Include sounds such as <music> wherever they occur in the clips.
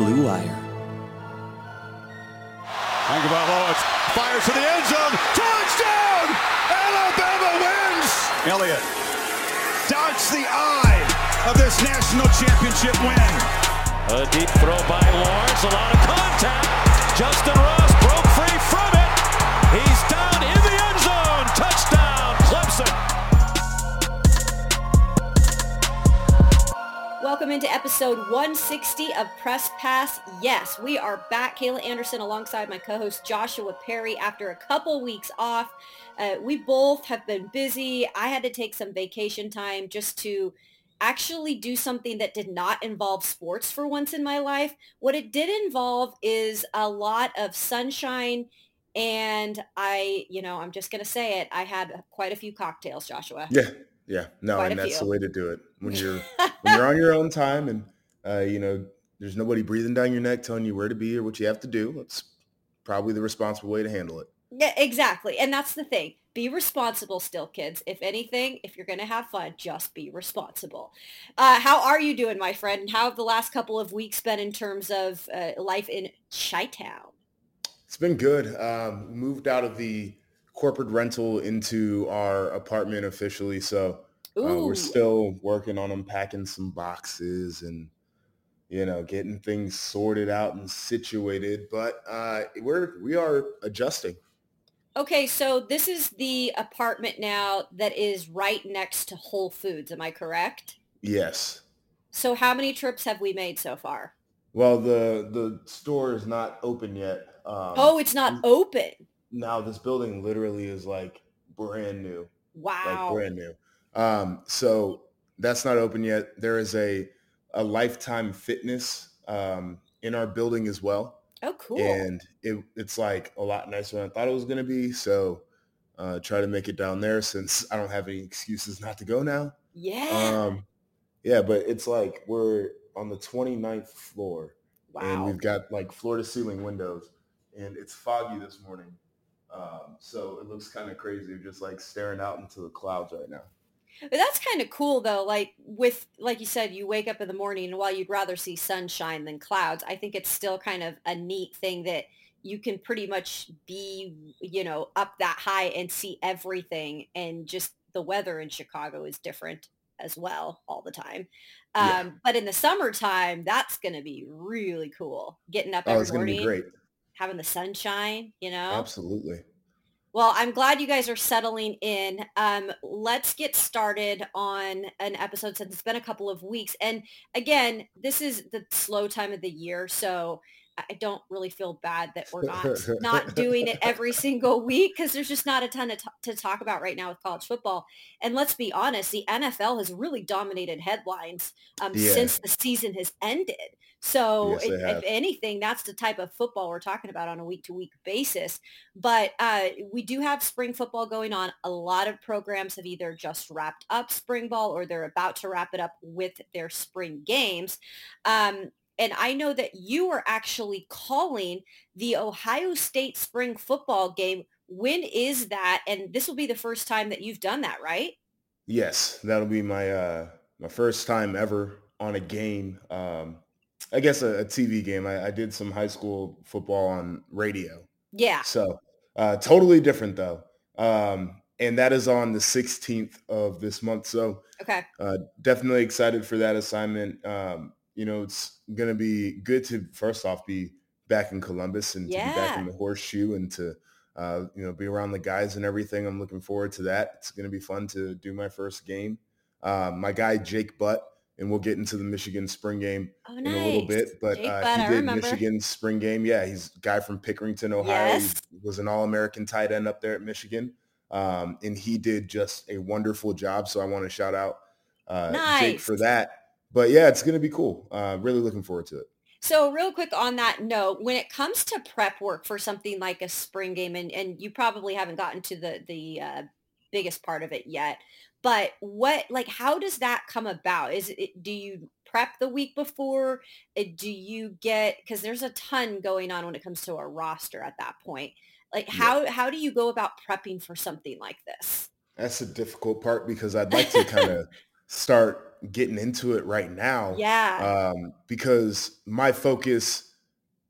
Blue Wire. Tagovailoa fires to the end zone. Touchdown! Alabama wins! Elliott darts the eye of this national championship win. A deep throw by Lawrence. A lot of contact. Justin Ross broke free from it. He's down Welcome into episode 160 of Press Pass. Yes, we are back. Kayla Anderson alongside my co-host Joshua Perry after a couple weeks off. Uh, we both have been busy. I had to take some vacation time just to actually do something that did not involve sports for once in my life. What it did involve is a lot of sunshine and I, you know, I'm just going to say it. I had quite a few cocktails, Joshua. Yeah. Yeah, no, Quite and that's few. the way to do it when you're <laughs> when you're on your own time and uh, you know there's nobody breathing down your neck telling you where to be or what you have to do. That's probably the responsible way to handle it. Yeah, exactly. And that's the thing. Be responsible still, kids. If anything, if you're going to have fun, just be responsible. Uh, how are you doing, my friend? And how have the last couple of weeks been in terms of uh, life in Chi-Town? It's been good. Um, moved out of the corporate rental into our apartment officially, so uh, we're still working on unpacking some boxes and you know getting things sorted out and situated. But uh, we're we are adjusting. okay. So this is the apartment now that is right next to Whole Foods. Am I correct? Yes. So how many trips have we made so far? Well, the the store is not open yet. Um, oh, it's not open. Now this building literally is like brand new, Wow. like brand new. Um, so that's not open yet. There is a a Lifetime Fitness um, in our building as well, Oh, cool. and it, it's like a lot nicer than I thought it was going to be. So uh, try to make it down there since I don't have any excuses not to go now. yeah. Um, yeah, but it's like we're on the 29th floor and we've got like floor to ceiling windows and it's foggy this morning um, so it looks kind of crazy just like staring out into the clouds right now But that's kind of cool though. Like with, like you said, you wake up in the morning and while you'd rather see sunshine than clouds, I think it's still kind of a neat thing that you can pretty much be, you know, up that high and see everything. And just the weather in Chicago is different as well all the time. Um, Yeah. But in the summertime, that's going to be really cool. Getting up oh every it's going to morning, be great having the sunshine, you know? absolutely Well, I'm glad you guys are settling in. Um, let's get started on an episode since it's been a couple of weeks. And again, this is the slow time of the year, so I don't really feel bad that we're not <laughs> not doing it every single week because there's just not a ton to, t- to talk about right now with college football. And let's be honest, the NFL has really dominated headlines um, Yeah. since the season has ended. So Yes, if, if anything, that's the type of football we're talking about on a week to week basis. But uh, we do have spring football going on. A lot of programs have either just wrapped up spring ball or they're about to wrap it up with their spring games. Um, and I know that you are actually calling the Ohio State spring football game. When is that? And this will be the first time that you've done that, right? yes that'll be my uh my first time ever on a game um i guess a, a tv game I, I did some high school football on radio Yeah. So uh, totally different though. Um, and that is on the 16th of this month. So Okay. uh, definitely excited for that assignment. Um, you know, it's going to be good to first off be back in Columbus and to be back in the horseshoe and to, uh, you know, be around the guys and everything. I'm looking forward to that. It's going to be fun to do my first game. Um, my guy, Jake Butt, and we'll get into the Michigan spring game Oh, in a little bit, but Jake uh, Butt, he did. Michigan's spring game. Yeah, he's a guy from Pickerington, Ohio. Yes. He was an All-American tight end up there at Michigan, um, and he did just a wonderful job. So I want to shout out uh, Jake for that. But yeah, it's going to be cool. Uh, really looking forward to it. So real quick on that note, when it comes to prep work for something like a spring game, and, and you probably haven't gotten to the the uh, biggest part of it yet, but what like how does that come about? Is it do you prep the week before? Uh, Do you get because there's a ton going on when it comes to a roster at that point. Like Yeah. how how do you go about prepping for something like this? That's the difficult part because I'd like to kind of <laughs> start getting into it right now. Yeah. Um, because my focus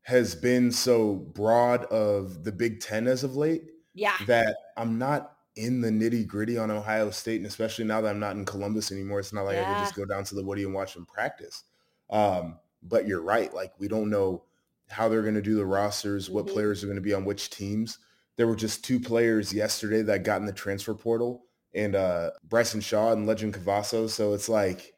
has been so broad of the Big Ten as of late yeah. that I'm not in the nitty gritty on Ohio State, and especially now that I'm not in Columbus anymore, it's not like I Yeah. can just go down to the Woody and watch them practice. Um, but you're right, like we don't know how they're going to do the rosters, what Mhm. players are going to be on which teams. There were just two players yesterday that got in the transfer portal, and uh, Bryson Shaw and Lejond Cavazos. So it's like,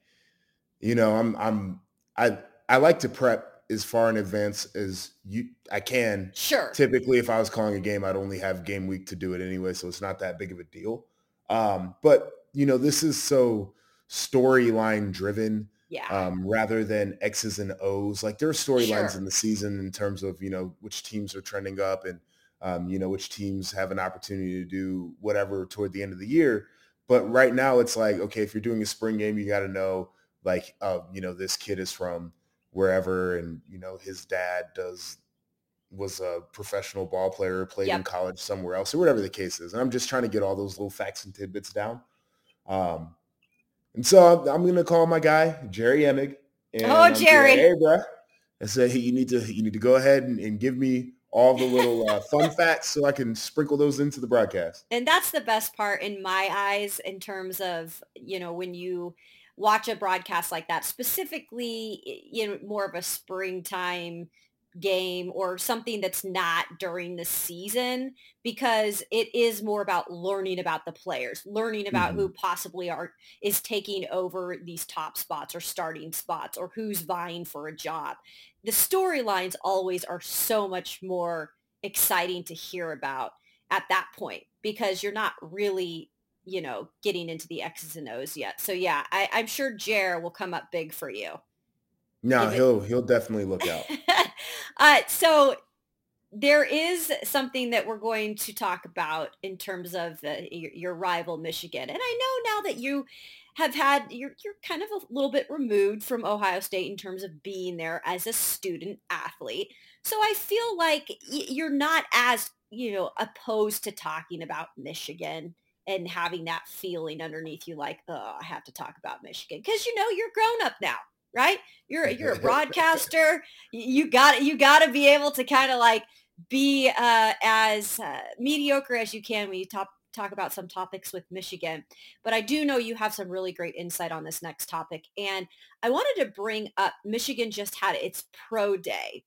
you know, I'm I'm I I like to prep as far in advance as you I can Sure. typically if I was calling a game, I'd only have game week to do it anyway, so it's not that big of a deal. Um, but you know, this is so storyline driven Yeah. um, rather than X's and O's. Like there are storylines Sure. in the season in terms of you know which teams are trending up and um, you know which teams have an opportunity to do whatever toward the end of the year. But right now, it's like okay, if you're doing a spring game, you got to know like uh, you know this kid is from wherever, and you know his dad does was a professional ball player, played in college somewhere else, or whatever the case is. And I'm just trying to get all those little facts and tidbits down. Um, and so I'm, going to call my guy Jerry Emig. And Oh, I'm Jerry. Hey, bro. I said, hey, you need to you need to go ahead and, and give me all the little uh, fun facts so I can sprinkle those into the broadcast. And that's the best part in my eyes in terms of, you know, when you watch a broadcast like that, specifically, you know, more of a springtime game or something that's not during the season because it is more about learning about the players, learning about who mm-hmm. possibly are is taking over these top spots or starting spots or who's vying for a job. The storylines always are so much more exciting to hear about at that point because you're not really you know getting into the x's and o's yet so yeah I, i'm sure jer will come up big for you No, Give he'll he'll definitely look out. <laughs> uh, so there is something that we're going to talk about in terms of your, rival Michigan, and I know now that you have had you're you're kind of a little bit removed from Ohio State in terms of being there as a student athlete. So I feel like you're not as you know opposed to talking about Michigan and having that feeling underneath you like oh I have to talk about Michigan because you know you're grown up now right? You're <laughs> you're a broadcaster. You got you got to be able to kind of like be uh, as uh, mediocre as you can when you talk talk about some topics with Michigan. But I do know you have some really great insight on this next topic, and I wanted to bring up Michigan just had its pro day,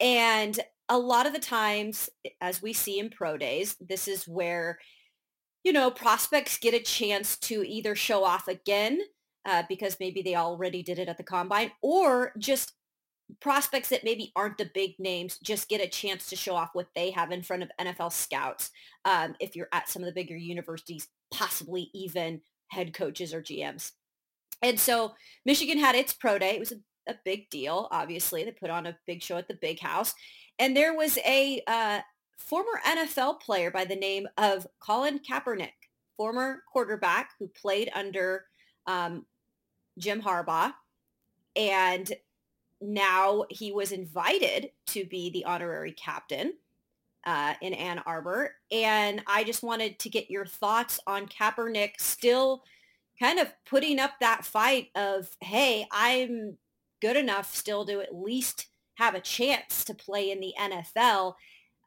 and a lot of the times, as we see in pro days, this is where you know prospects get a chance to either show off again uh, because maybe they already did it at the combine, or just prospects that maybe aren't the big names just get a chance to show off what they have in front of NFL scouts. Um, if you're at some of the bigger universities, possibly even head coaches or GMs. And so Michigan had its pro day. It was a, a big deal. Obviously, they put on a big show at the big house. And there was a uh, former NFL player by the name of Colin Kaepernick, former quarterback who played under um, Jim Harbaugh. And now he was invited to be the honorary captain uh, in Ann Arbor. And I just wanted to get your thoughts on Kaepernick still kind of putting up that fight of, hey, I'm good enough still to at least have a chance to play in the NFL.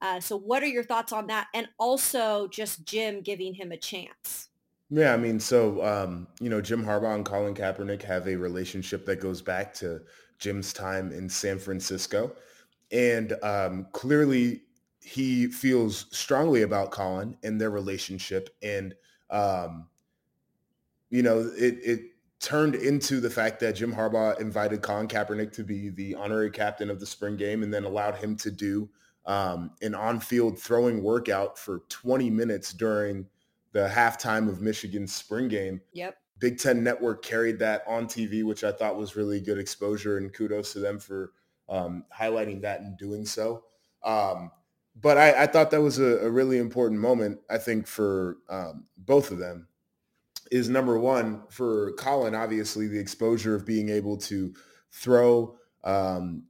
Uh, so what are your thoughts on that? And also just Jim giving him a chance. Yeah, I mean, so um, you know, Jim Harbaugh and Colin Kaepernick have a relationship that goes back to Jim's time in San Francisco, and um, clearly he feels strongly about Colin and their relationship, and um, you know, it it turned into the fact that Jim Harbaugh invited Colin Kaepernick to be the honorary captain of the spring game, and then allowed him to do um, an on-field throwing workout for 20 minutes during the halftime of Michigan's spring game. Yep. Big Ten Network carried that on TV, which I thought was really good exposure, and kudos to them for um, highlighting that and doing so. Um, but I, I, thought that was a, a, really important moment. I think for um, both of them is number one for Colin. Obviously, the exposure of being able to throw um,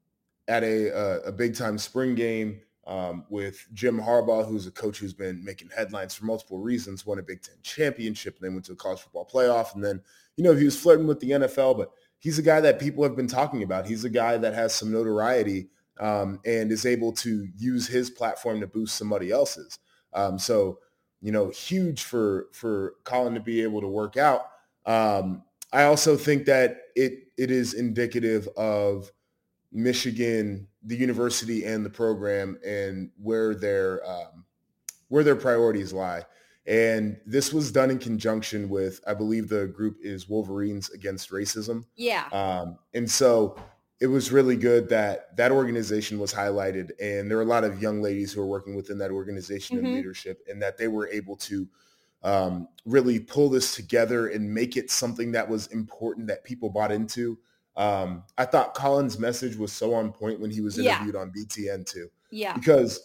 at a, a, a big time spring game um, with Jim Harbaugh, who's a coach who's been making headlines for multiple reasons, won a Big Ten championship, and then went to a college football playoff, and then you know, he was flirting with the NFL, but he's a guy that people have been talking about. He's a guy that has some notoriety um, and is able to use his platform to boost somebody else's. Um, so, you know, huge for for Colin to be able to work out. Um, I also think that it it is indicative of Michigan, the university, and the program, and where their um, where their priorities lie. And this was done in conjunction with, I believe the group is Wolverines Against Racism. Yeah. Um, and so it was really good that that organization was highlighted and there were a lot of young ladies who are working within that organization mm-hmm. and leadership and that they were able to um, really pull this together and make it something that was important that people bought into. Um, I thought Colin's message was so on point when he was interviewed yeah. on BTN too. Yeah. Because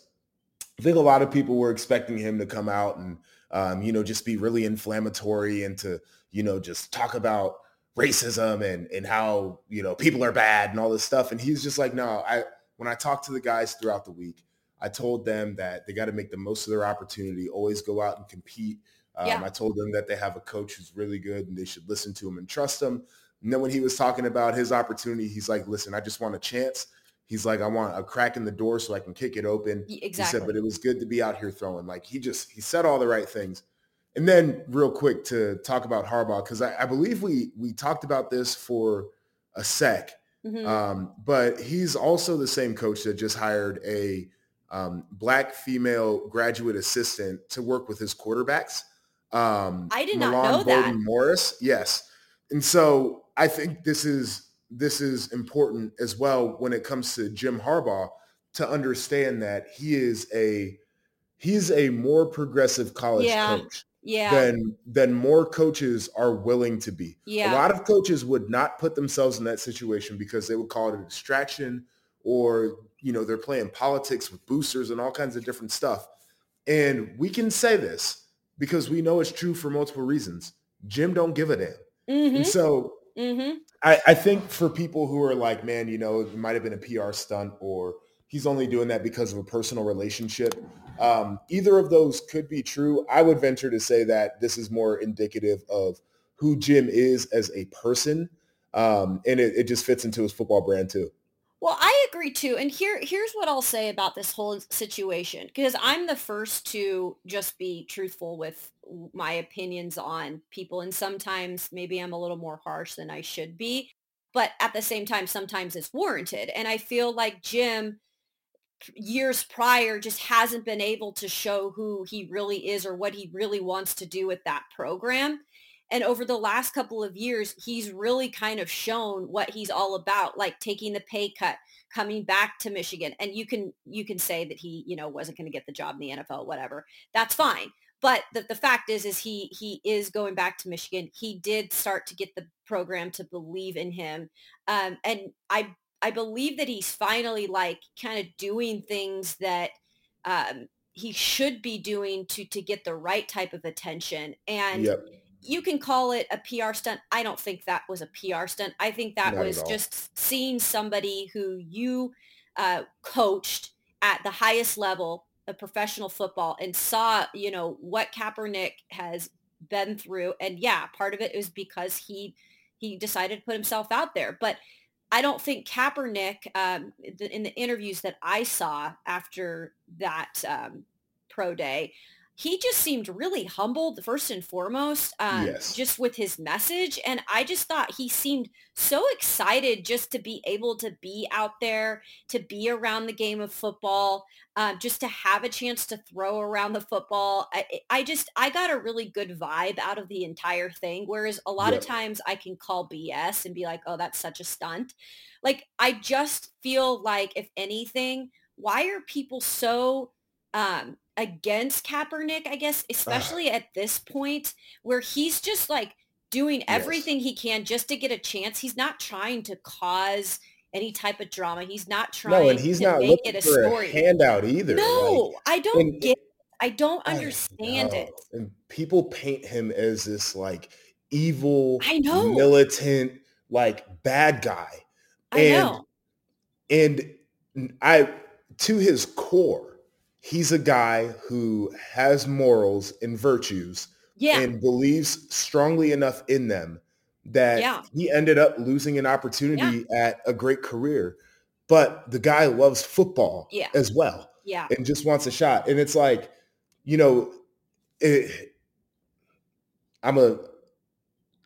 I think a lot of people were expecting him to come out and, um, you know, just be really inflammatory and to, you know, just talk about racism and and how you know people are bad and all this stuff and he's just like no i when i talked to the guys throughout the week i told them that they got to make the most of their opportunity always go out and compete um, yeah. i told them that they have a coach who's really good and they should listen to him and trust him and then when he was talking about his opportunity he's like listen i just want a chance he's like i want a crack in the door so i can kick it open exactly he said but it was good to be out here throwing like he just he said all the right things and then real quick to talk about Harbaugh, because I, I, believe we we talked about this for a sec, mm-hmm. um, but he's also the same coach that just hired a um, black female graduate assistant to work with his quarterbacks. Um, I did Milan not know Bowden that. Morris, yes. And so I think this is this is important as well when it comes to Jim Harbaugh to understand that he is a he's a more progressive college yeah. coach yeah. than than more coaches are willing to be. Yeah. A lot of coaches would not put themselves in that situation because they would call it a distraction or, you know, they're playing politics with boosters and all kinds of different stuff. And we can say this because we know it's true for multiple reasons. Jim don't give a damn. Mm-hmm. And so mm-hmm. I, I think for people who are like, man, you know, it might have been a PR stunt or he's only doing that because of a personal relationship. Um, either of those could be true. I would venture to say that this is more indicative of who Jim is as a person, um, and it, it just fits into his football brand too. Well, I agree too. And here, here's what I'll say about this whole situation, because I'm the first to just be truthful with my opinions on people. And sometimes maybe I'm a little more harsh than I should be. But at the same time, sometimes it's warranted. And I feel like Jim years prior just hasn't been able to show who he really is or what he really wants to do with that program. And over the last couple of years, he's really kind of shown what he's all about, like taking the pay cut, coming back to Michigan. And you can you can say that he, you know, wasn't going to get the job in the NFL, whatever. That's fine. But the, the fact is, is he he is going back to Michigan. He did start to get the program to believe in him. Um, and I I believe that he's finally like kind of doing things that um, he should be doing to to get the right type of attention. And yep. You can call it a PR stunt. I don't think that was a PR stunt. I think that Not was just seeing somebody who you uh, coached at the highest level of professional football and saw, you know, what Kaepernick has been through. And yeah, part of it is because he he decided to put himself out there. But I don't think Kaepernick, um, in the interviews that I saw after that um, pro day, he just seemed really humbled first and foremost um, yes. just with his message and i just thought he seemed so excited just to be able to be out there to be around the game of football uh, just to have a chance to throw around the football. I, I, just i got a really good vibe out of the entire thing whereas a lot of times i can call bs and be like oh that's such a stunt. Like i just feel like if anything why are people so um, against Kaepernick, I guess, especially at this point where he's just like doing everything yes. he can just to get a chance. He's not trying to cause any type of drama. He's not trying no, and he's not make it a story. A handout either. No, like, I don't and, get I don't understand I it. And people paint him as this like evil, I know, militant, like bad guy. I and, know. And I to his core, he's a guy who has morals and virtues yeah. and believes strongly enough in them that Yeah. he ended up losing an opportunity at a great career. But the guy loves football Yeah. as well Yeah. and just wants a shot. And it's like, you know, it, I'm a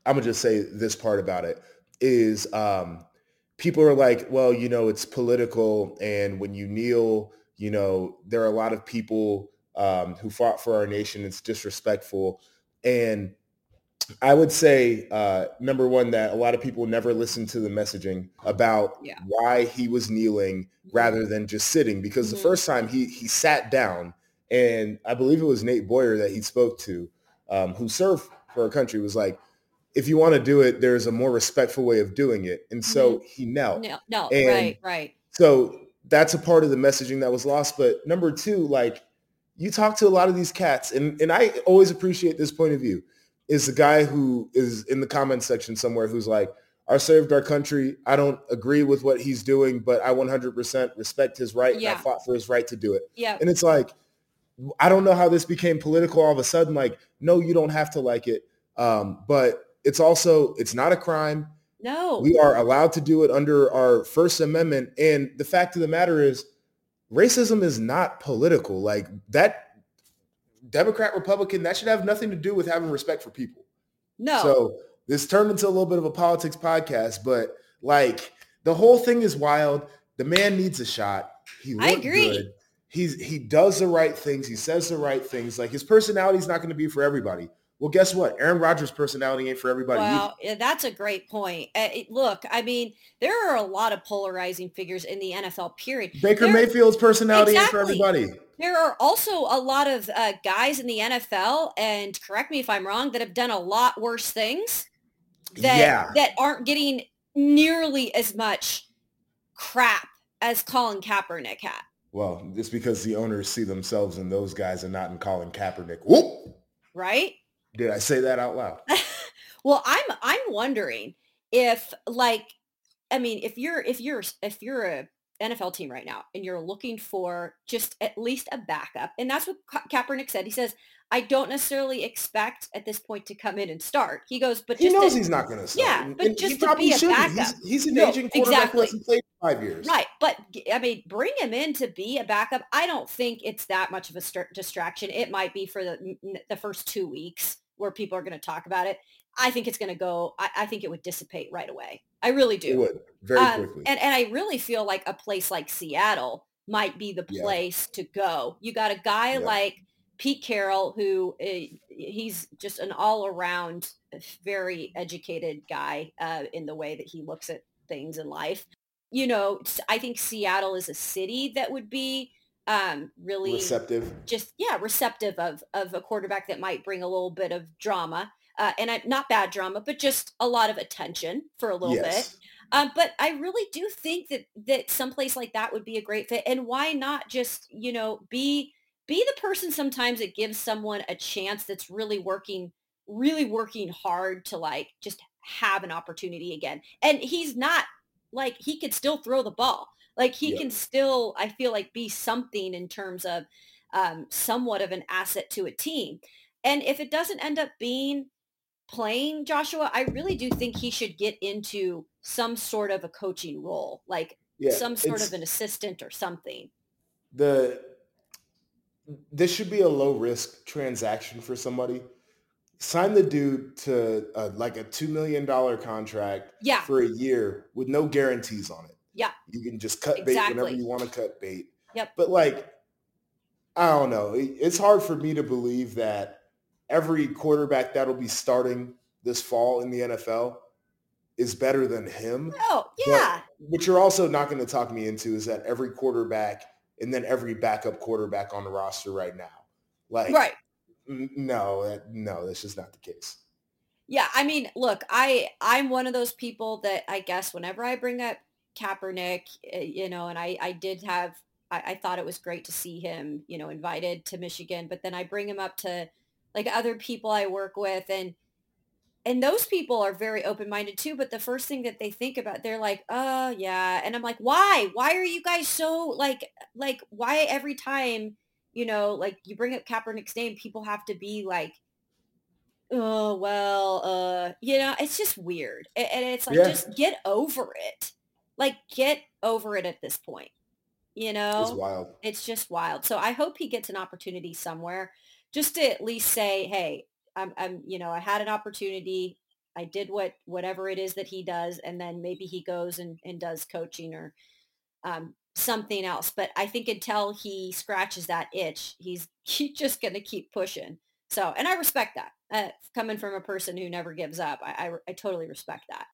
I'm gonna just say this part about it is um, people are like, well, you know, it's political, and when you kneel, you know, there are a lot of people um, who fought for our nation. It's disrespectful, and I would say uh, number one that a lot of people never listen to the messaging about Yeah. why he was kneeling rather than just sitting. Because Mhm. the first time he he sat down, and I believe it was Nate Boyer that he spoke to, um, who served for our country, was like, if you want to do it, there's a more respectful way of doing it. And so he knelt. No, no, And- right, right. So that's a part of the messaging that was lost. But number two, like you talk to a lot of these cats, and, and I always appreciate this point of view, is the guy who is in the comment section somewhere who's like, I served our country. I don't agree with what he's doing, but I 100% respect his right. And I fought for his right to do it. Yeah. And it's like, I don't know how this became political all of a sudden. Like, no, you don't have to like it. Um, but it's also, it's not a crime. No. We are allowed to do it under our First Amendment. And the fact of the matter is, racism is not political. Like that Democrat, Republican, that should have nothing to do with having respect for people. no. So this turned into a little bit of a politics podcast, but like the whole thing is wild. The man needs a shot. He I agree. good. He's he does the right things. He says the right things. Like his personality is not going to be for everybody. Well, guess what? Aaron Rodgers' personality ain't for everybody. Well, yeah, that's a great point. Uh, it- look, I mean, there are a lot of polarizing figures in the NFL. Period. Baker There- Mayfield's personality ain't for everybody. There are also a lot of uh, guys in the NFL, and correct me if I'm wrong, that have done a lot worse things that yeah. that aren't getting nearly as much crap as Colin Kaepernick had. Well, it's because the owners see themselves in those guys and not in Colin Kaepernick. Whoop! Right? Did I say that out loud? <laughs> Well, I'm I'm wondering if like I mean, if you're if you're if you're a NFL team right now and you're looking for just at least a backup, and that's what Ka- Kaepernick said. He says, "I don't necessarily expect at this point to come in and start." He goes, "But He knows to- he's not going to start. Yeah, but and just to be a shouldn't. backup. He's, he's an No, aging quarterback exactly. who hasn't played five years. Right, but I mean, bring him in to be a backup. I don't think it's that much of a str- distraction. It might be for the the first two weeks where people are going to talk about it. I think it's going to go. I, I think it would dissipate right away. I really do. It would very Um, quickly. And and I really feel like a place like Seattle might be the Yeah. place to go. You got a guy Yeah. like Pete Carroll who uh, he's just an all around very educated guy uh, in the way that he looks at things in life. You know, I think Seattle is a city that would be um, really Receptive. just yeah receptive of of a quarterback that might bring a little bit of drama uh, and I, not bad drama but just a lot of attention for a little bit um, but I really do think that that someplace like that would be a great fit. And why not just you know be be the person sometimes that gives someone a chance that's really working really working hard to like just have an opportunity again. And he's not like he could still throw the ball. Like he Yeah. can still I feel like be something in terms of um, somewhat of an asset to a team. And if it doesn't end up being playing Joshua, I really do think he should get into some sort of a coaching role, like Yeah. some sort of an assistant or something. the this should be a low risk transaction for somebody. Sign the dude to uh, like a two million dollar contract Yeah. for a year with no guarantees on it. Yeah. You can just cut bait whenever you want to cut bait. Yep. But like, I don't know. It's hard for me to believe that every quarterback that'll be starting this fall in the NFL is better than him. Oh, yeah. What you're also not going to talk me into is that every quarterback and then every backup quarterback on the roster right now. Like, right. No, no, that's just not the case. Yeah, I mean, look, I I'm one of those people that I guess whenever I bring up Kaepernick, eh, you know, and I I did have I, I thought it was great to see him, you know, invited to Michigan, but then I bring him up to like other people I work with and and those people are very open-minded too, but the first thing that they think about, they're like, oh yeah. And I'm like, why? Why are you guys so like like why every time, you know, like you bring up Kaepernick's name, people have to be like oh well, uh, you know, it's just weird, and it's like Yeah. just get over it. Like get over it at this point. You know, It's wild. it's just wild. So I hope he gets an opportunity somewhere, just to at least say, hey, I'm, I'm, you know, I had an opportunity. I did what whatever it is that he does, and then maybe he goes and, and does coaching or um, something else. But I think until he scratches that itch, he's <laughs> he's just going to keep pushing. So, and I respect that. Uh, coming from a person who never gives up, I, I, I totally respect that.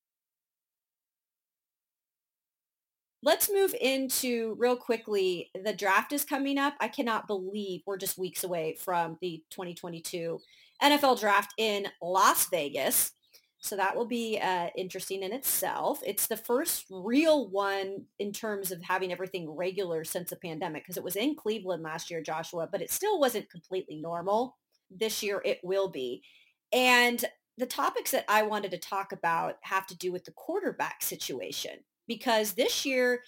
Let's move into real quickly. The draft is coming up. I cannot believe we're just weeks away from the 2022 NFL draft in Las Vegas. So that will be uh, interesting in itself. It's the first real one in terms of having everything regular since the pandemic because it was in Cleveland last year, Joshua, but it still wasn't completely normal. This year it will be. And the topics that I wanted to talk about have to do with the quarterback situation because this year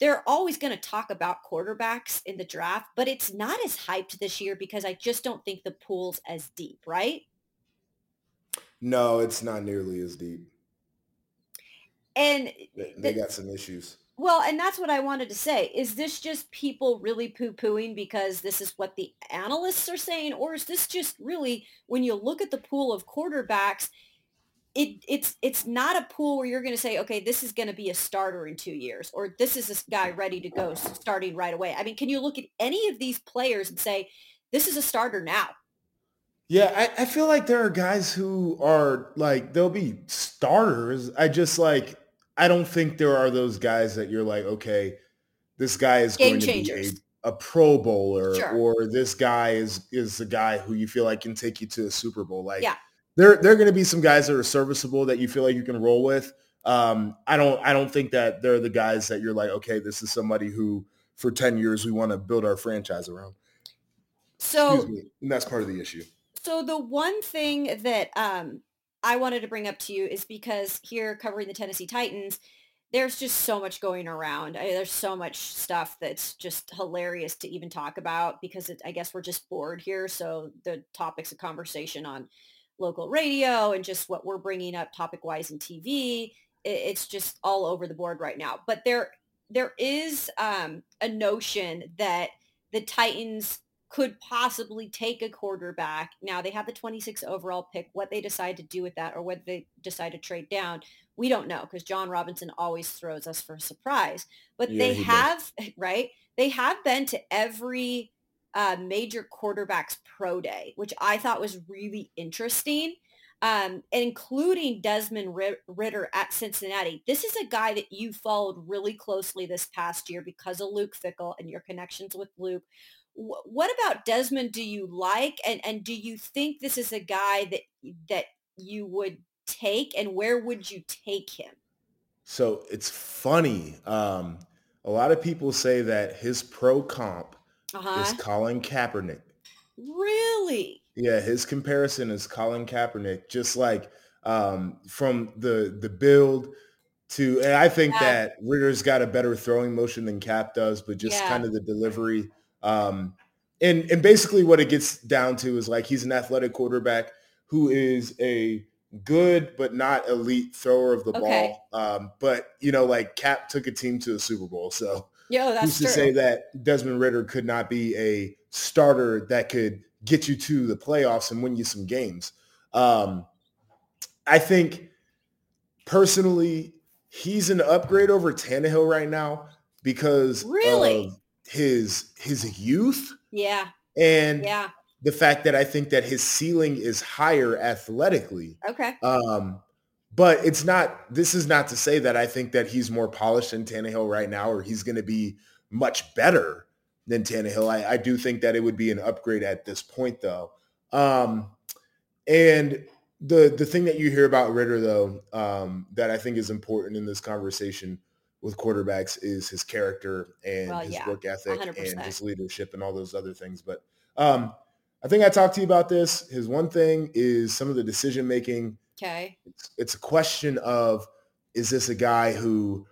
they're always going to talk about quarterbacks in the draft, but it's not as hyped this year because I just don't think the pool's as deep, right? No, it's not nearly as deep. And They, they got some issues. well, and that's what I wanted to say. Is this just people really poo-pooing because this is what the analysts are saying? Or is this just really, when you look at the pool of quarterbacks, it, it's it's not a pool where you're going to say, okay, this is going to be a starter in two years, or this is this guy ready to go starting right away. I mean, can you look at any of these players and say, this is a starter now? Yeah, I, I feel like there are guys who are like they'll be starters. I just like I don't think there are those guys that you're like, okay, this guy is Game going to be a, a pro bowler Sure. or this guy is is the guy who you feel like can take you to a Super Bowl. Like Yeah. there there are going to be some guys that are serviceable that you feel like you can roll with. Um, I don't I don't think that they're the guys that you're like, okay, this is somebody who for 10 years we want to build our franchise around. So Excuse me. And that's part of the issue. So the one thing that um, I wanted to bring up to you is because here covering the Tennessee Titans, there's just so much going around. I, there's so much stuff that's just hilarious to even talk about because it, I guess we're just bored here. So the topics of conversation on local radio and just what we're bringing up topic wise in TV, it, it's just all over the board right now. But there, there is um, a notion that the Titans could possibly take a quarterback. Now they have the 26 overall pick. What they decide to do with that or whether they decide to trade down, we don't know because Jon Robinson always throws us for a surprise. But Yeah, they he does. have, <laughs> right? They have been to every uh, major quarterback's pro day, which I thought was really interesting. Um, including Desmond Ridder at Cincinnati. This is a guy that you followed really closely this past year because of Luke Fickell and your connections with Luke. Wh- what about Desmond do you like and and do you think this is a guy that that you would take and where would you take him? So it's funny. Um, a lot of people say that his pro comp is Uh-huh. Colin Kaepernick. Really? Yeah, his comparison is Colin Kaepernick, just like um, from the the build to, and I think Yeah. that Ridder's got a better throwing motion than Cap does, but just Yeah. kind of the delivery. Um, and and basically what it gets down to is like he's an athletic quarterback who is a good but not elite thrower of the Okay. ball. Um, but you know, like Cap took a team to a Super Bowl, so Yo, that's who's to true. say that Desmond Ridder could not be a starter that could get you to the playoffs and win you some games? Um, I think personally, he's an upgrade over Tannehill right now because Really? His his youth yeah, and yeah. the fact that I think that his ceiling is higher athletically. Okay. Um, but it's not. This is not to say that I think that he's more polished than Tannehill right now, or he's going to be much better than Tannehill. I, I do think that it would be an upgrade at this point, though. Um, and the the thing that you hear about Ridder, though, um, that I think is important in this conversation with quarterbacks is his character and Well, his yeah, work ethic 100%. and his leadership and all those other things. But um, I think I talked to you about this. His one thing is some of the decision making Okay. it's, it's a question of is this a guy who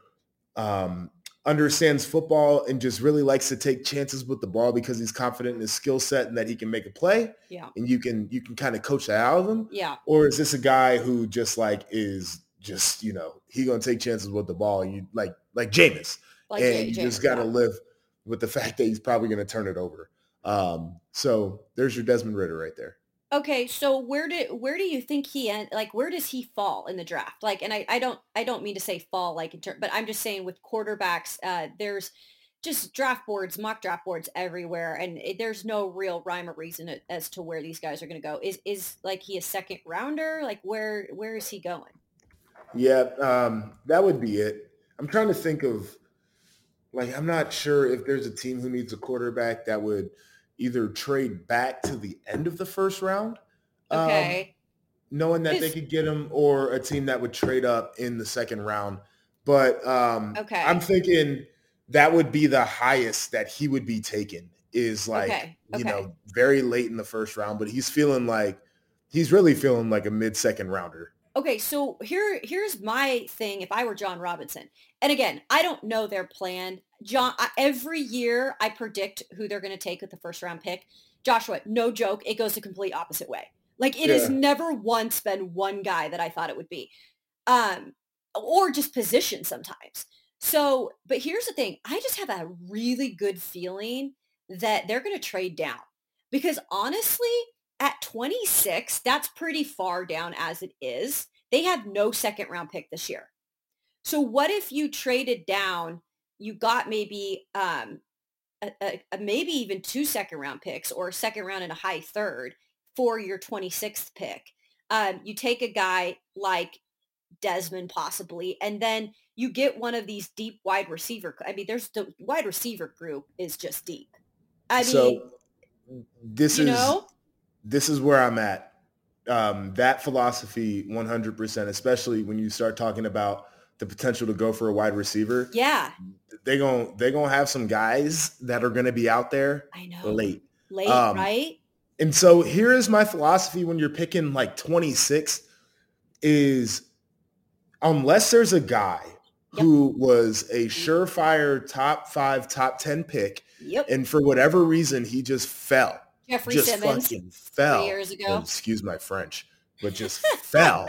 um, understands football and just really likes to take chances with the ball because he's confident in his skill set and that he can make a play Yeah. and you can you can kind of coach that out of him Yeah. or is this a guy who just like is just you know he gonna take chances with the ball you like like Jameis Like and J- you James, just got to yeah. live with the fact that he's probably going to turn it over. Um, so there's your Desmond Ridder right there. Okay, so where did where do you think he end like where does he fall in the draft? Like and I, I don't I don't mean to say fall like in ter- but I'm just saying with quarterbacks uh there's just draft boards, mock draft boards everywhere and it, there's no real rhyme or reason as to where these guys are going to go. Is is like he a second rounder? Like where where is he going? Yeah, um, that would be it. I'm trying to think of like I'm not sure if there's a team who needs a quarterback that would either trade back to the end of the first round, um, Okay. knowing that they could get him, or a team that would trade up in the second round. But um, Okay. I'm thinking that would be the highest that he would be taken is like Okay, you okay. know very late in the first round. But he's feeling like he's really feeling like a mid second rounder. Okay, so here here's my thing if I were Jon Robinson. And again, I don't know their plan. John I, every year I predict who they're going to take with the first round pick. Joshua, no joke, it goes the complete opposite way. Like it has never once been one guy that I thought it would be. Um or just position sometimes. So, but here's the thing, I just have a really good feeling that they're going to trade down. Because honestly, at 26, that's pretty far down as it is. They have no second round pick this year. So what if you traded down, you got maybe um, a, a, a- maybe even two second round picks or a second round and a high third for your 26th pick. Um, you take a guy like Desmond possibly, and then you get one of these deep wide receiver. I mean, there's the wide receiver group is just deep. I mean, so this you is know, this is where I'm at. Um, that philosophy, 100%, especially when you start talking about the potential to go for a wide receiver. yeah, They gon' they gonna have some guys that are gonna be out there I know. late. Late, Um, right? And so here is my philosophy when you're picking like 26 is unless there's a guy Yep. who was a surefire top five, top 10 pick, Yep. and for whatever reason, he just fell. Jeffrey just Simmons fucking fell. years ago. Oh, excuse my French, but just <laughs> fell.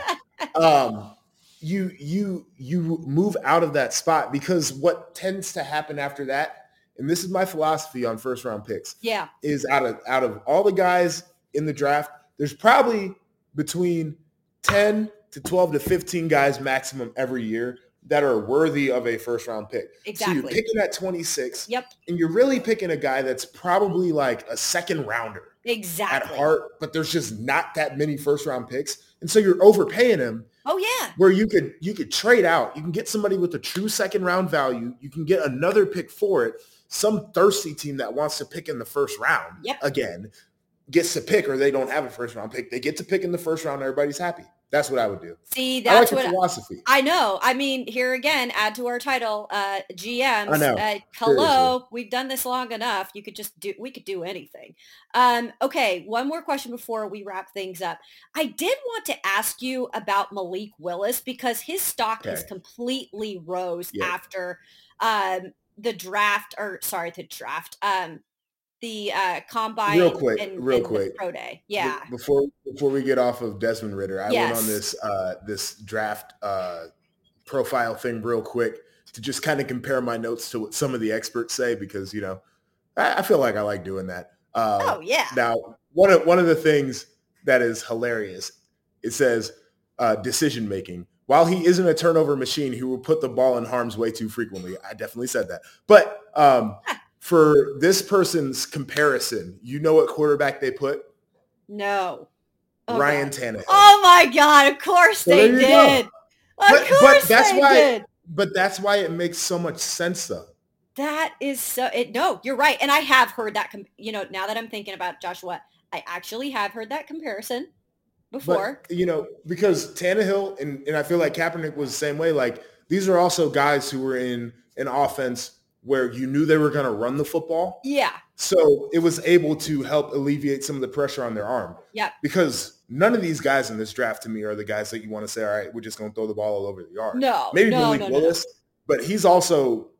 Um, you you you move out of that spot because what tends to happen after that, and this is my philosophy on first round picks, Yeah. is out of out of all the guys in the draft, there's probably between 10 to 12 to 15 guys maximum every year that are worthy of a first round pick. Exactly. So you're picking at 26 Yep. and you're really picking a guy that's probably like a second rounder Exactly. at heart, but there's just not that many first round picks. And so you're overpaying him Oh yeah. where you could you could trade out. You can get somebody with a true second round value. You can get another pick for it. Some thirsty team that wants to pick in the first round Yep. again gets to pick or they don't have a first round pick. They get to pick in the first round. Everybody's happy. That's what I would do. See, I like that's what philosophy. I know. I mean, here again, add to our title, uh, GMs. I know. Uh, hello, we've done this long enough. You could just do. We could do anything. Um, okay, one more question before we wrap things up. I did want to ask you about Malik Willis because his stock has completely rose Yeah. after um, the draft, or sorry, the draft. Um, the uh, combine Real quick, and, real and quick. pro day. Yeah. Before before we get off of Desmond Ridder, I went on this uh, this draft uh, profile thing real quick to just kind of compare my notes to what some of the experts say because you know I, I feel like I like doing that. Uh, Oh yeah. Now, one of one of the things that is hilarious, it says uh, decision making. While he isn't a turnover machine, he will put the ball in harm's way too frequently. I definitely said that. But um, for this person's comparison, you know what quarterback they put? No. Oh, Ryan God. Tannehill. Oh my God! Of course they there you go. did. Of But- but that's they why- did. But that's why it makes so much sense, though. That is so. It, no, you're right, and I have heard that. Com- you know, now that I'm thinking about Joshua, I actually have heard that comparison before. But, you know, because Tannehill and, and I feel like Kaepernick was the same way. Like these are also guys who were in an offense where you knew they were going to run the football. yeah. So it was able to help alleviate some of the pressure on their arm. Yep. Because none of these guys in this draft to me are the guys that you want to say, all right, we're just going to throw the ball all over the yard. No. Maybe no, Malik no, no, no. Willis, but he's also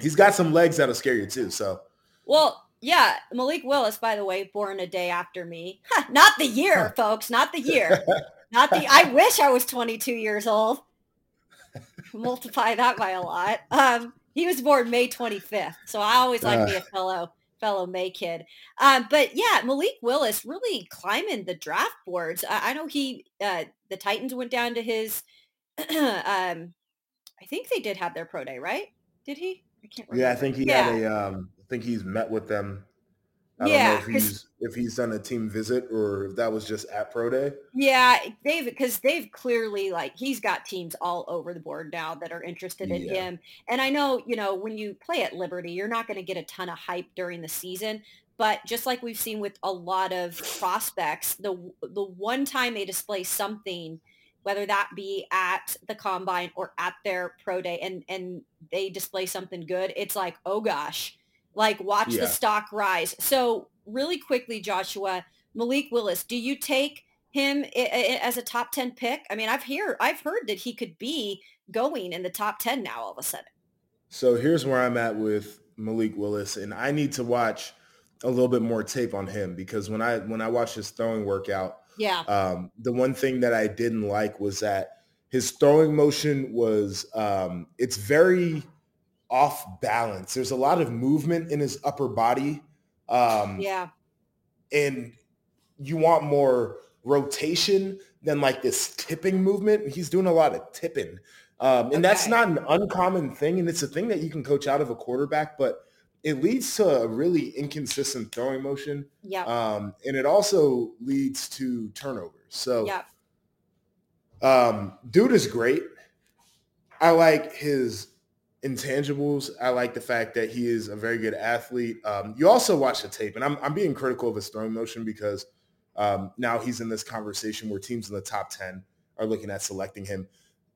he's got some legs that'll scare you too. So, well, yeah, Malik Willis, by the way, born a day after me. not the year, folks, not the year. <laughs> not the. I wish I was 22 years old. Multiply that by a lot. Um, he was born May 25th, so I always like uh, to be a fellow fellow May kid. Um, but yeah, Malik Willis really climbing the draft boards. I, I know he uh, the Titans went down to his. <clears throat> um, I think they did have their pro day, right? Did he? I can't remember. Yeah, I think he yeah. had a. Um, I think he's met with them. I yeah, don't know if he's if he's done a team visit or if that was just at pro day. Yeah, they've because they've clearly like he's got teams all over the board now that are interested in yeah. him. And I know you know when you play at Liberty, you're not going to get a ton of hype during the season. But just like we've seen with a lot of prospects, the the one time they display something whether that be at the combine or at their pro day and and they display something good it's like oh gosh like watch yeah. the stock rise so really quickly joshua malik willis do you take him as a top 10 pick i mean i've heard i've heard that he could be going in the top 10 now all of a sudden so here's where i'm at with malik willis and i need to watch a little bit more tape on him because when i when i watch his throwing workout yeah. Um, the one thing that I didn't like was that his throwing motion was um, it's very off balance. There's a lot of movement in his upper body. Um, yeah. And you want more rotation than like this tipping movement. He's doing a lot of tipping. Um, and okay. that's not an uncommon thing. And it's a thing that you can coach out of a quarterback, but it leads to a really inconsistent throwing motion. Yeah. Um, and it also leads to turnovers. So, yeah. Um, dude is great. I like his intangibles. I like the fact that he is a very good athlete. Um, you also watch the tape, and I'm, I'm being critical of his throwing motion because um, now he's in this conversation where teams in the top 10 are looking at selecting him.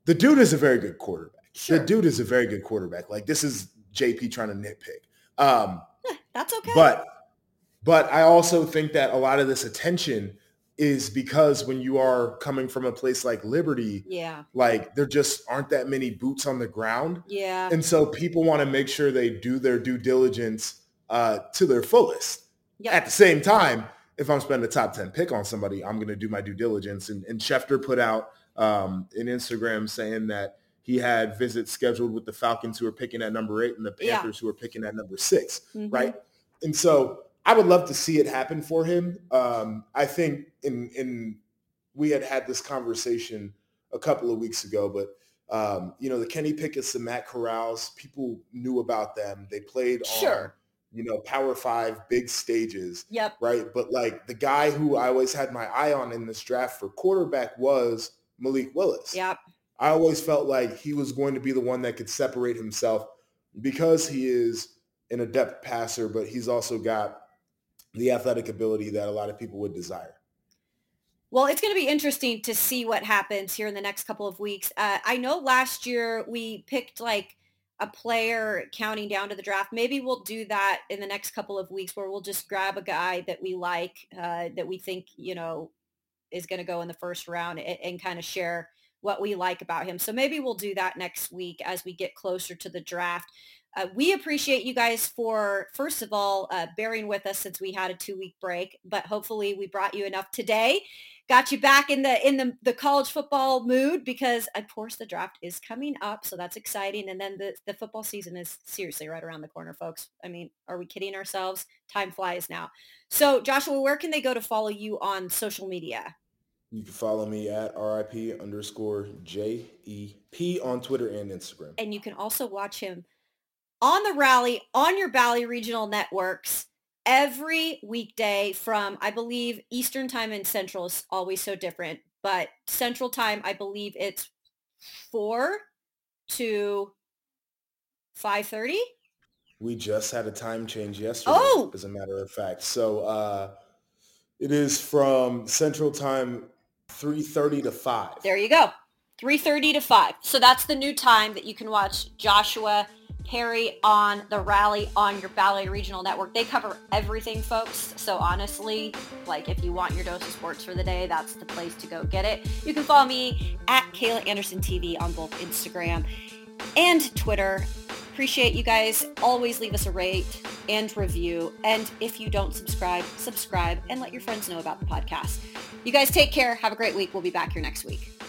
The dude is a very good quarterback. Sure. The dude is a very good quarterback. Like this is JP trying to nitpick. Um, yeah, that's okay. But but I also think that a lot of this attention is because when you are coming from a place like Liberty, yeah, like there just aren't that many boots on the ground. Yeah. And so people want to make sure they do their due diligence uh, to their fullest. Yep. At the same time, if I'm spending a top 10 pick on somebody, I'm going to do my due diligence. And, and Schefter put out um, an Instagram saying that he had visits scheduled with the Falcons who were picking at number eight and the Panthers yeah. who were picking at number 6 mm-hmm. right? And so I would love to see it happen for him. Um, I think in in we had had this conversation a couple of weeks ago, but um, you know the Kenny Pickett's, the Matt Corrals, people knew about them. They played sure. on you know Power Five big stages, yep, right. But like the guy who I always had my eye on in this draft for quarterback was Malik Willis. Yep. I always felt like he was going to be the one that could separate himself because he is an adept passer, but he's also got the athletic ability that a lot of people would desire. Well, it's going to be interesting to see what happens here in the next couple of weeks. Uh, I know last year we picked like a player counting down to the draft. Maybe we'll do that in the next couple of weeks where we'll just grab a guy that we like, uh, that we think, you know, is going to go in the first round and, and kind of share what we like about him. So maybe we'll do that next week as we get closer to the draft. Uh, we appreciate you guys for, first of all, uh, bearing with us since we had a two-week break, but hopefully we brought you enough today. Got you back in the in the, the college football mood because, of course, the draft is coming up, so that's exciting. And then the, the football season is seriously right around the corner, folks. I mean, are we kidding ourselves? Time flies now. So, Joshua, where can they go to follow you on social media? You can follow me at RIP underscore J-E-P on Twitter and Instagram. And you can also watch him on the rally on your Bally Regional Networks every weekday from, I believe, Eastern time and Central is always so different. But Central time, I believe it's 4 to 5.30. We just had a time change yesterday, oh! as a matter of fact. So uh, it is from Central time 3.30 to 5. There you go. 3.30 to 5. So that's the new time that you can watch Joshua Perry on the rally on your Bally Regional Network. They cover everything, folks. So honestly, like if you want your dose of sports for the day, that's the place to go get it. You can follow me at Kayla Anderson TV on both Instagram and Twitter appreciate you guys. Always leave us a rate and review. And if you don't subscribe, subscribe and let your friends know about the podcast. You guys take care. Have a great week. We'll be back here next week.